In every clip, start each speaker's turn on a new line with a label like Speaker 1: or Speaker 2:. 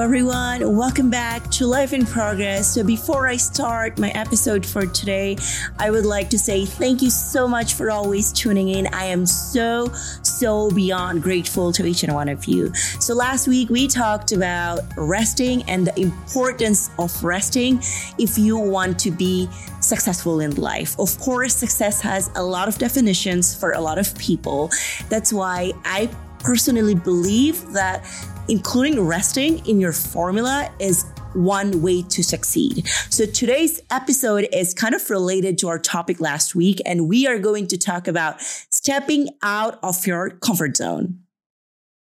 Speaker 1: Everyone. Welcome back to Life in Progress. So, before I start my episode for today, I would like to say thank you so much for always tuning in. I am so, so beyond grateful to each and one of you. So, last week we talked about resting and the importance of resting if you want to be successful in life. Of course, success has a lot of definitions for a lot of people. That's why I personally believe that including resting in your formula is one way to succeed. So today's episode is kind of related to our topic last week, and we are going to talk about stepping out of your comfort zone.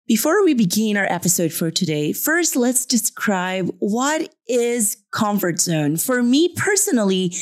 Speaker 1: Before we begin our episode for today, first let's describe what is comfort zone. For me personally,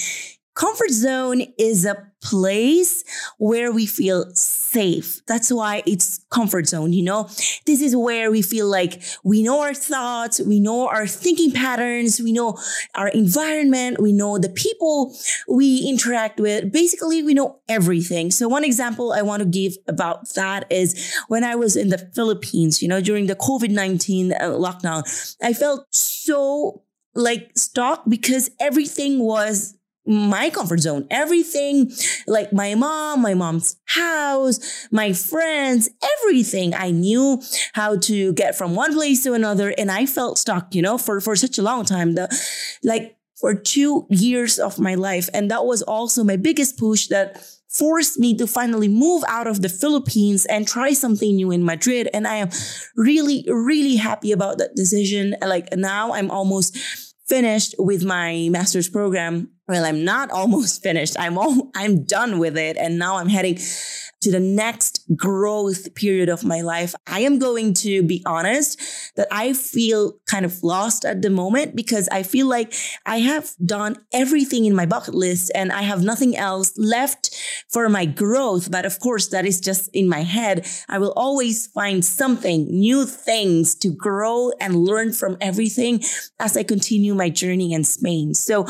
Speaker 1: comfort zone is a place where we feel safe. That's why it's comfort zone, you know? This is where we feel like we know our thoughts, we know our thinking patterns, we know our environment, we know the people we interact with. Basically, we know everything. So one example I want to give about that is when I was in the Philippines, you know, during the COVID-19 uh, lockdown, I felt so like stuck because everything was my comfort zone. Everything, like my mom, my mom's house, my friends, everything. I knew how to get from one place to another, and I felt stuck, you know, for for such a long time. The like for two years of my life, and that was also my biggest push that forced me to finally move out of the Philippines and try something new in Madrid. And I am really, really happy about that decision. Like now, I'm almost finished with my master's program well, I'm not almost finished. I'm all, I'm done with it. And now I'm heading to the next growth period of my life. I am going to be honest that I feel kind of lost at the moment because I feel like I have done everything in my bucket list and I have nothing else left for my growth. But of course, that is just in my head. I will always find something, new things to grow and learn from everything as I continue my journey in Spain. So,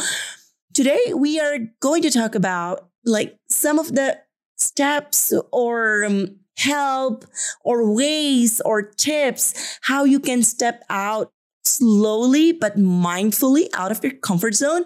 Speaker 1: Today, we are going to talk about like some of the steps or um, help or ways or tips how you can step out slowly but mindfully out of your comfort zone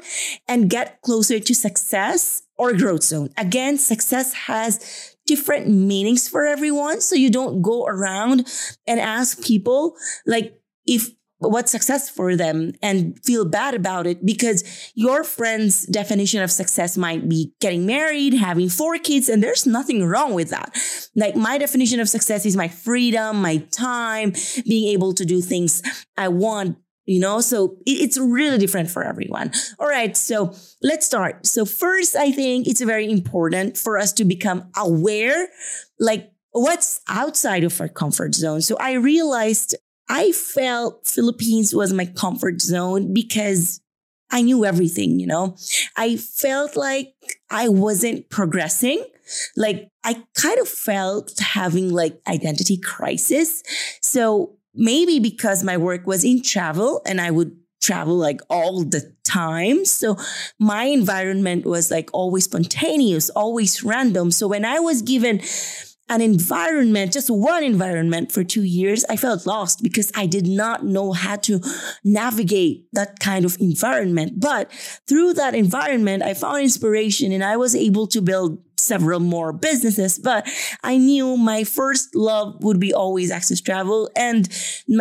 Speaker 1: and get closer to success or growth zone. Again, success has different meanings for everyone. So you don't go around and ask people like if what's success for them and feel bad about it because your friend's definition of success might be getting married, having four kids, and there's nothing wrong with that. Like my definition of success is my freedom, my time, being able to do things I want. You know, so it's really different for everyone. All right. So let's start. So first, I think it's very important for us to become aware, like what's outside of our comfort zone. So I realized I felt Philippines was my comfort zone because I knew everything, you know? I felt like I wasn't progressing. Like I kind of felt having like identity crisis. So maybe because my work was in travel and I would travel like all the time. So my environment was like always spontaneous, always random. So when I was given an environment, just one environment for two years, I felt lost because I did not know how to navigate that kind of environment. But through that environment, I found inspiration and I was able to build several more businesses. But I knew my first love would be always access travel and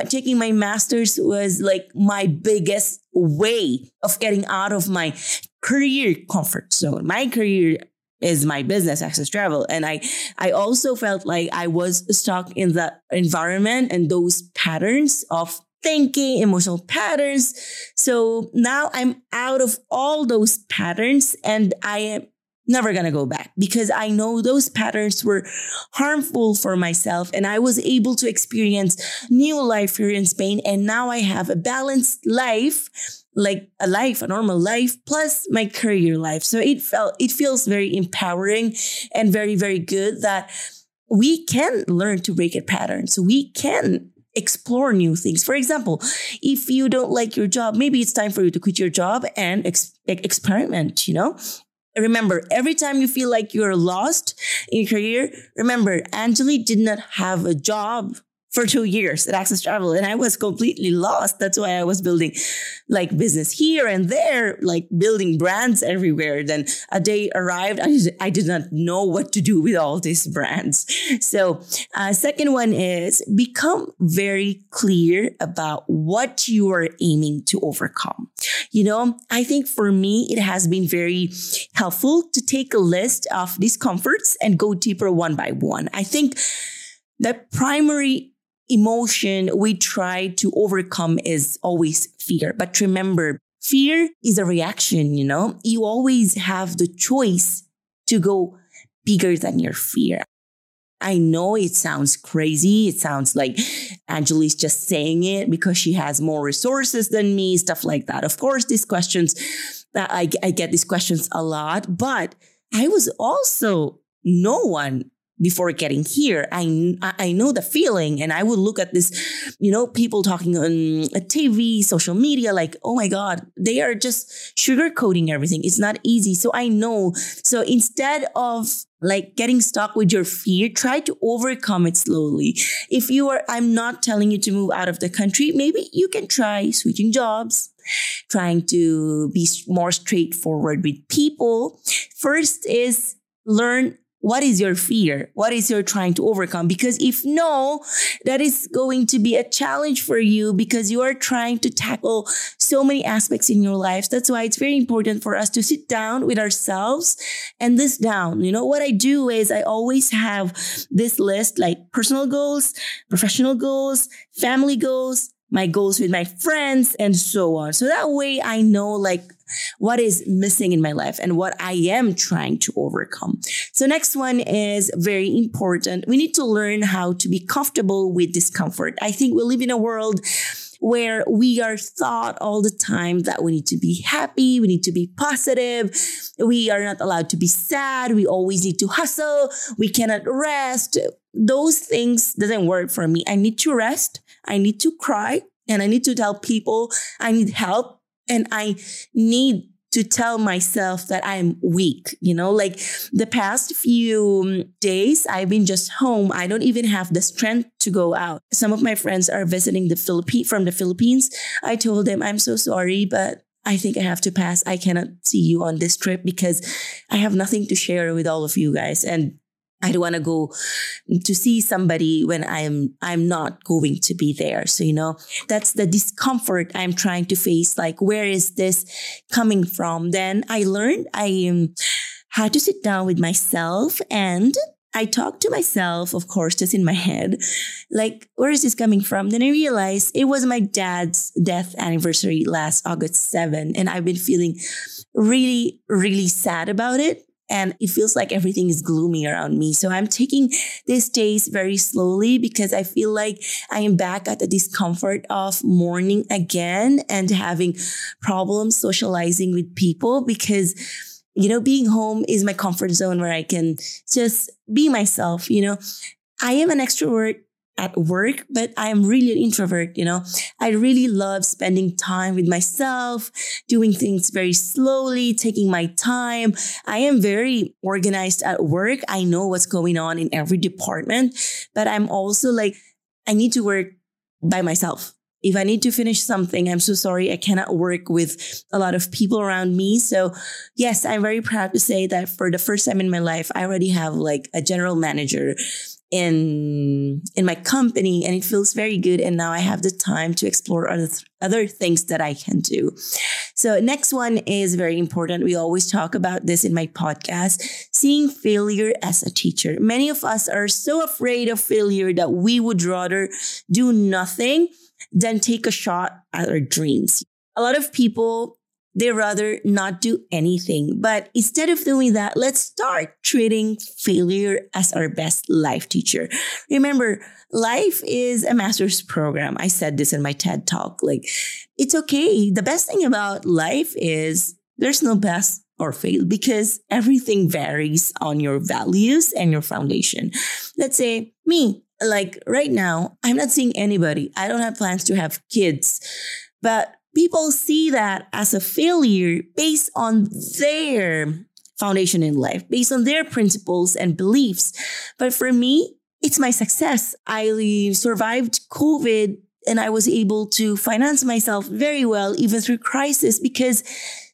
Speaker 1: taking my master's was like my biggest way of getting out of my career comfort zone. My career is my business access travel. And i i also felt like i was stuck in that environment and those patterns of thinking emotional patterns. So now i'm out of all those patterns and i am never going to go back because I know those patterns were harmful for myself and I was able to experience new life here in Spain. And now I have a balanced life like a life, a normal life, plus my career life. So it felt, it feels very empowering and very, very good that we can learn to break a pattern. So we can explore new things. For example, if you don't like your job, maybe it's time for you to quit your job and ex- experiment, you know? Remember, every time you feel like you're lost in your career, remember, Angeli did not have a job for two years at Access Travel and I was completely lost. That's why I was building like business here and there, like building brands everywhere. Then a day arrived, I, I did not know what to do with all these brands. So, uh, second one is become very clear about what you are aiming to overcome. You know, I think for me, it has been very helpful to take a list of discomforts and go deeper one by one. I think the primary emotion we try to overcome is always fear. But remember, fear is a reaction, you know? You always have the choice to go bigger than your fear. I know it sounds crazy. It sounds like Angeli's just saying it because she has more resources than me, stuff like that. Of course, these questions, I, I get these questions a lot, but I was also no one before getting here. I, I know the feeling and I would look at this, you know, people talking on uh, TV, social media, like, oh my God, they are just sugarcoating everything. It's not easy. So I know. So instead of like getting stuck with your fear, try to overcome it slowly. If you are, I'm not telling you to move out of the country. Maybe you can try switching jobs, trying to be more straightforward with people. First is learn what is your fear? What is your trying to overcome? Because if no, that is going to be a challenge for you because you are trying to tackle so many aspects in your life. That's why it's very important for us to sit down with ourselves and this down. You know, what I do is I always have this list like personal goals, professional goals, family goals, my goals with my friends and so on. So that way I know like what is missing in my life and what I am trying to overcome. So next one is very important. We need to learn how to be comfortable with discomfort. I think we live in a world where we are thought all the time that we need to be happy, we need to be positive, we are not allowed to be sad, we always need to hustle, we cannot rest. Those things doesn't work for me. I need to rest, I need to cry, and I need to tell people I need help and I need to tell myself that I'm weak, you know, like the past few days, I've been just home. I don't even have the strength to go out. Some of my friends are visiting the Philippines from the Philippines. I told them, I'm so sorry, but I think I have to pass. I cannot see you on this trip because I have nothing to share with all of you guys. And I don't want to go to see somebody when I'm I'm not going to be there. So you know, that's the discomfort I'm trying to face. Like, where is this coming from? Then I learned I um, had to sit down with myself and I talked to myself, of course, just in my head, like, where is this coming from? Then I realized it was my dad's death anniversary last August 7. And I've been feeling really, really sad about it and it feels like everything is gloomy around me. So I'm taking these days very slowly because I feel like I am back at the discomfort of mourning again and having problems socializing with people because you know, being home is my comfort zone where I can just be myself. You know, I am an extrovert at work, but I am really an introvert, you know. I really love spending time with myself, doing things very slowly, taking my time. I am very organized at work. I know what's going on in every department, but I'm also like, I need to work by myself. If I need to finish something, I'm so sorry. I cannot work with a lot of people around me. So yes, I'm very proud to say that for the first time in my life, I already have like a general manager in in my company and it feels very good. And now i have the time to explore other other things that i can do. So next one is very important. We always talk about this in my podcast seeing failure as a teacher. Many of us are so afraid of failure that we would rather do nothing than take a shot at our dreams. A lot of people they rather not do anything. But instead of doing that, let's start treating failure as our best life teacher. Remember, life is a master's program. I said this in my TED talk. Like, it's okay. The best thing about life is there's no best or fail because everything varies on your values and your foundation. Let's say me, like right now, I'm not seeing anybody. I don't have plans to have kids, but people see that as a failure based on their foundation in life, based on their principles and beliefs. But for me, it's my success. I survived COVID and I was able to finance myself very well, even through crisis, because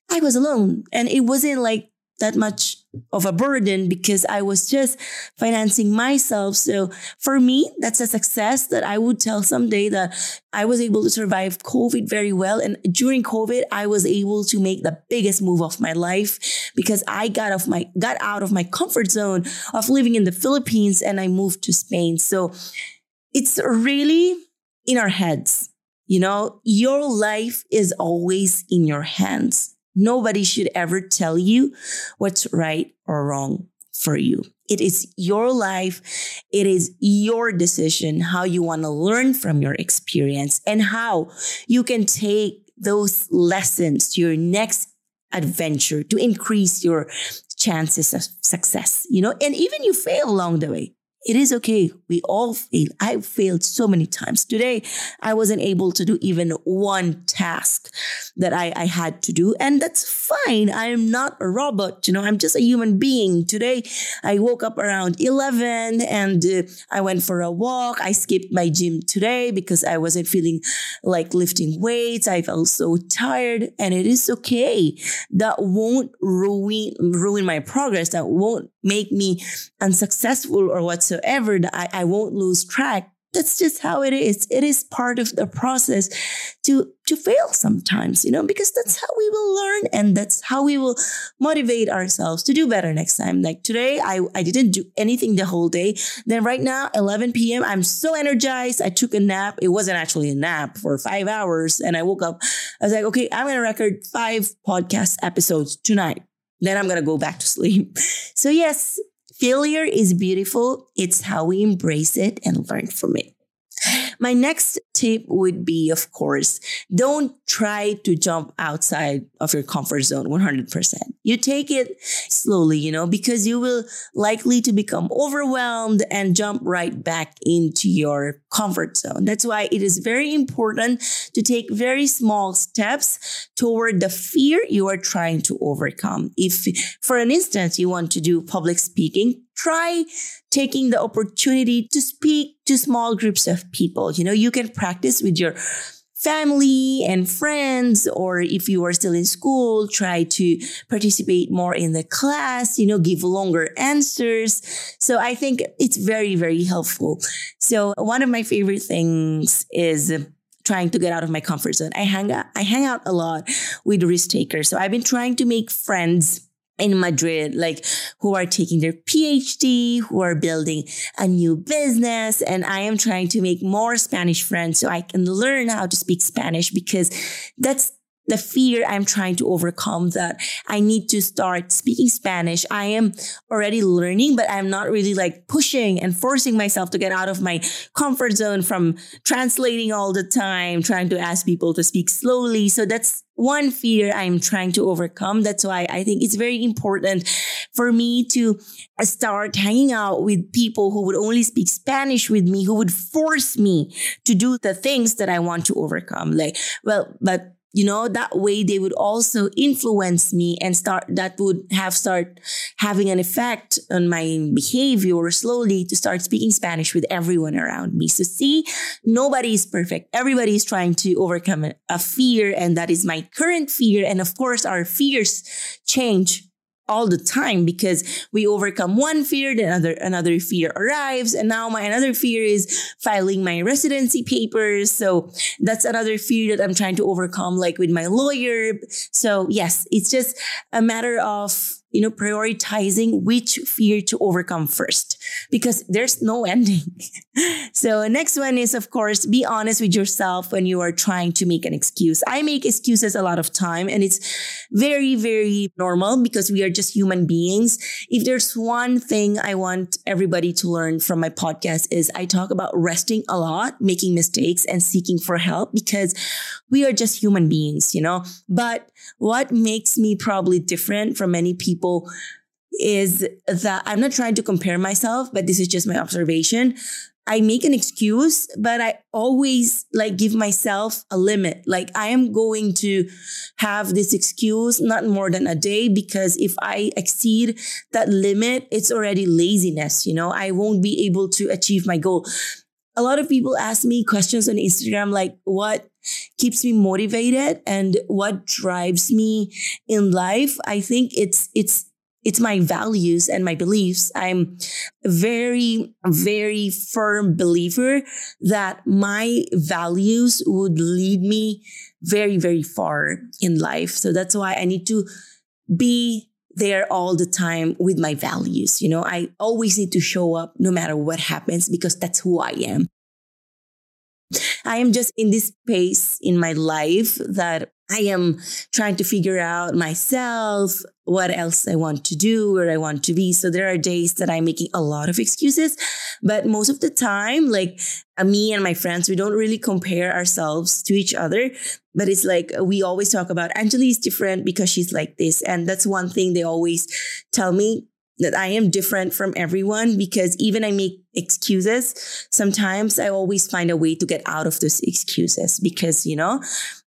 Speaker 1: I was alone. And it wasn't like that much of a burden because I was just financing myself. So for me, that's a success that I would tell someday that I was able to survive COVID very well. And during COVID, I was able to make the biggest move of my life because I got off my, got out of my comfort zone of living in the Philippines and I moved to Spain. So it's really in our heads. You know, your life is always in your hands. Nobody should ever tell you what's right or wrong for you. It is your life. It is your decision how you want to learn from your experience and how you can take those lessons to your next adventure to increase your chances of success, you know, and even you fail along the way. It is okay. We all fail. I failed so many times. Today, I wasn't able to do even one task that I, I had to do. And that's fine. I am not a robot. You know, I'm just a human being. Today, I woke up around 11 and uh, I went for a walk. I skipped my gym today because I wasn't feeling like lifting weights. I felt so tired and it is okay. That won't ruin, ruin my progress. That won't make me unsuccessful or whatsoever whatsoever that I, I won't lose track. That's just how it is. It is part of the process to, to fail sometimes, you know, because that's how we will learn and that's how we will motivate ourselves to do better next time. Like today, I, I didn't do anything the whole day. Then right now, 11 p.m., I'm so energized. I took a nap. It wasn't actually a nap for five hours. And I woke up. I was like, okay, I'm going to record five podcast episodes tonight. Then I'm going to go back to sleep. So yes, Failure is beautiful. It's how we embrace it and learn from it. My next tip would be, of course, don't try to jump outside of your comfort zone 100%. You take it slowly, you know, because you will likely to become overwhelmed and jump right back into your comfort zone. That's why it is very important to take very small steps toward the fear you are trying to overcome. If, for an instance, you want to do public speaking, try taking the opportunity to speak to small groups of people. You know, you can practice with your family and friends, or if you are still in school, try to participate more in the class, you know, give longer answers. So I think it's very, very helpful. So one of my favorite things is trying to get out of my comfort zone. I hang out, I hang out a lot with risk takers. So I've been trying to make friends in Madrid, like who are taking their PhD, who are building a new business. And I am trying to make more Spanish friends so I can learn how to speak Spanish because that's the fear I'm trying to overcome that I need to start speaking Spanish. I am already learning, but I'm not really like pushing and forcing myself to get out of my comfort zone from translating all the time, trying to ask people to speak slowly. So that's one fear I'm trying to overcome. That's why I think it's very important for me to start hanging out with people who would only speak Spanish with me, who would force me to do the things that I want to overcome. Like, well, but you know that way they would also influence me and start that would have start having an effect on my behavior slowly to start speaking spanish with everyone around me. So see nobody is perfect. Everybody is trying to overcome a fear and that is my current fear. And of course our fears change all the time because we overcome one fear, then another another fear arrives, and now my another fear is filing my residency papers. So that's another fear that I'm trying to overcome, like with my lawyer. So yes, it's just a matter of you know, prioritizing which fear to overcome first because there's no ending. so next one is, of course, be honest with yourself when you are trying to make an excuse. I make excuses a lot of time and it's very, very normal because we are just human beings. If there's one thing I want everybody to learn from my podcast is I talk about resting a lot, making mistakes and seeking for help because we are just human beings, you know, but what makes me probably different from many people is that I'm not trying to compare myself, but this is just my observation. I make an excuse, but I always like give myself a limit. Like I am going to have this excuse not more than a day because if I exceed that limit, it's already laziness. You know, I won't be able to achieve my goal. A lot of people ask me questions on Instagram like, what keeps me motivated and what drives me in life i think it's it's it's my values and my beliefs. I'm a very very firm believer that my values would lead me very very far in life. So that's why i need to be there all the time with my values. You know i always need to show up no matter what happens because that's who i am I am just in this space in my life that I am trying to figure out myself, what else I want to do, where I want to be. So there are days that I'm making a lot of excuses, but most of the time, like uh, me and my friends, we don't really compare ourselves to each other. But it's like we always talk about Anjali is different because she's like this. And that's one thing they always tell me that I am different from everyone because even I make excuses, sometimes I always find a way to get out of those excuses because, you know,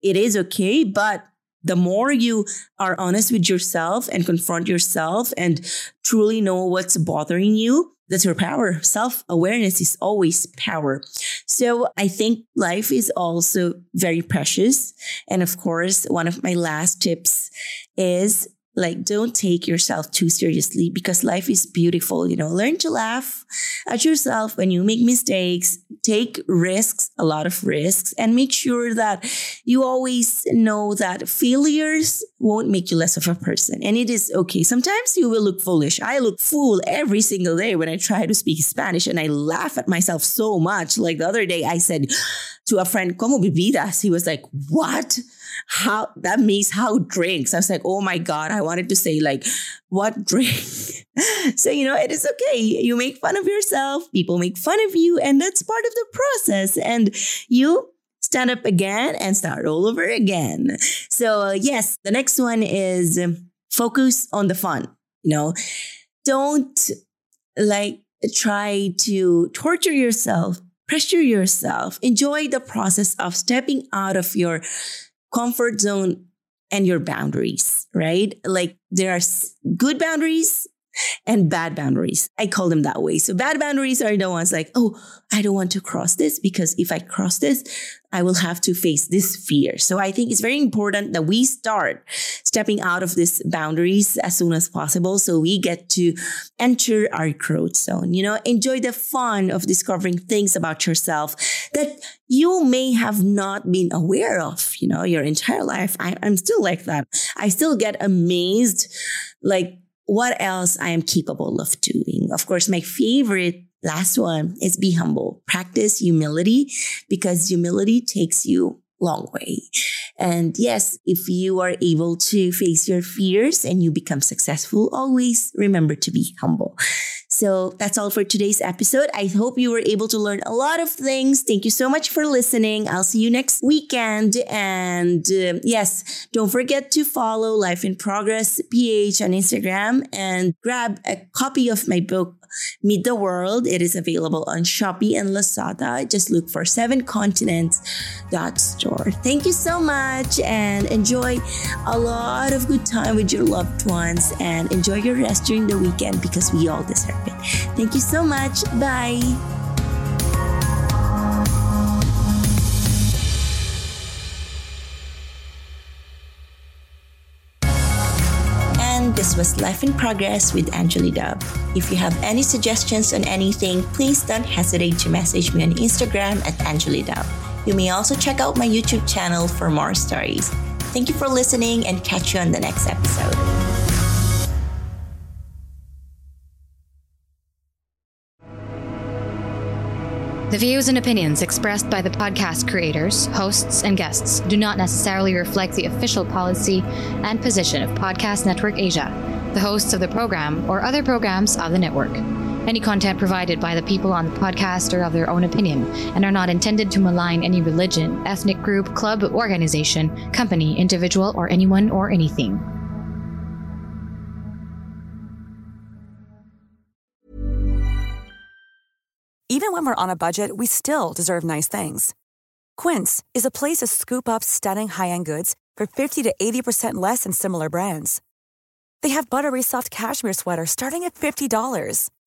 Speaker 1: it is okay. But the more you are honest with yourself and confront yourself and truly know what's bothering you, that's your power. Self awareness is always power. So I think life is also very precious. And of course, one of my last tips is like, don't take yourself too seriously because life is beautiful. You know, learn to laugh at yourself when you make mistakes, take risks, a lot of risks, and make sure that you always know that failures won't make you less of a person. And it is okay. Sometimes you will look foolish. I look fool every single day when I try to speak Spanish and I laugh at myself so much. Like the other day, I said to a friend, Como bebidas? He was like, What? How that means how drinks. I was like, oh my God, I wanted to say like, what drink? so, you know, it is okay. You make fun of yourself, people make fun of you, and that's part of the process. And you stand up again and start all over again. So, yes, the next one is um, focus on the fun. You know, don't like try to torture yourself, pressure yourself, enjoy the process of stepping out of your comfort zone and your boundaries, right? Like there are good boundaries and bad boundaries. I call them that way. So bad boundaries are the ones like, oh, I don't want to cross this because if I cross this, I will have to face this fear. So I think it's very important that we start stepping out of these boundaries as soon as possible so we get to enter our growth zone. You know, enjoy the fun of discovering things about yourself that you may have not been aware of, you know, your entire life. I, I'm still like that. I still get amazed, like, what else I am capable of doing. Of course, my favorite last one is be humble. Practice humility because humility takes you long way. And yes, if you are able to face your fears and you become successful, always remember to be humble. So that's all for today's episode. I hope you were able to learn a lot of things. Thank you so much for listening. I'll see you next weekend. And uh, yes, don't forget to follow Life in Progress PH on Instagram and grab a copy of my book, Meet the World. It is available on Shopee and Lazada. Just look for Seven Continents dot store. Thank you so much and enjoy a lot of good time with your loved ones and enjoy your rest during the weekend because we all deserve it. Thank you so much. Bye. And this was Life in Progress with Angeli Dub. If you have any suggestions on anything, please don't hesitate to message me on Instagram at Angeli Dub. You may also check out my YouTube channel for more stories. Thank you for listening and catch you on the next episode.
Speaker 2: The views and opinions expressed by the podcast creators, hosts, and guests do not necessarily reflect the official policy and position of Podcast Network Asia, the hosts of the program, or other programs of the network. Any content provided by the people on the podcast are of their own opinion and are not intended to malign any religion, ethnic group, club, organization, company, individual, or anyone or anything.
Speaker 3: Even when we're on a budget, we still deserve nice things. Quince is a place to scoop up stunning high end goods for 50 to 80% less than similar brands. They have buttery soft cashmere sweaters starting at $50,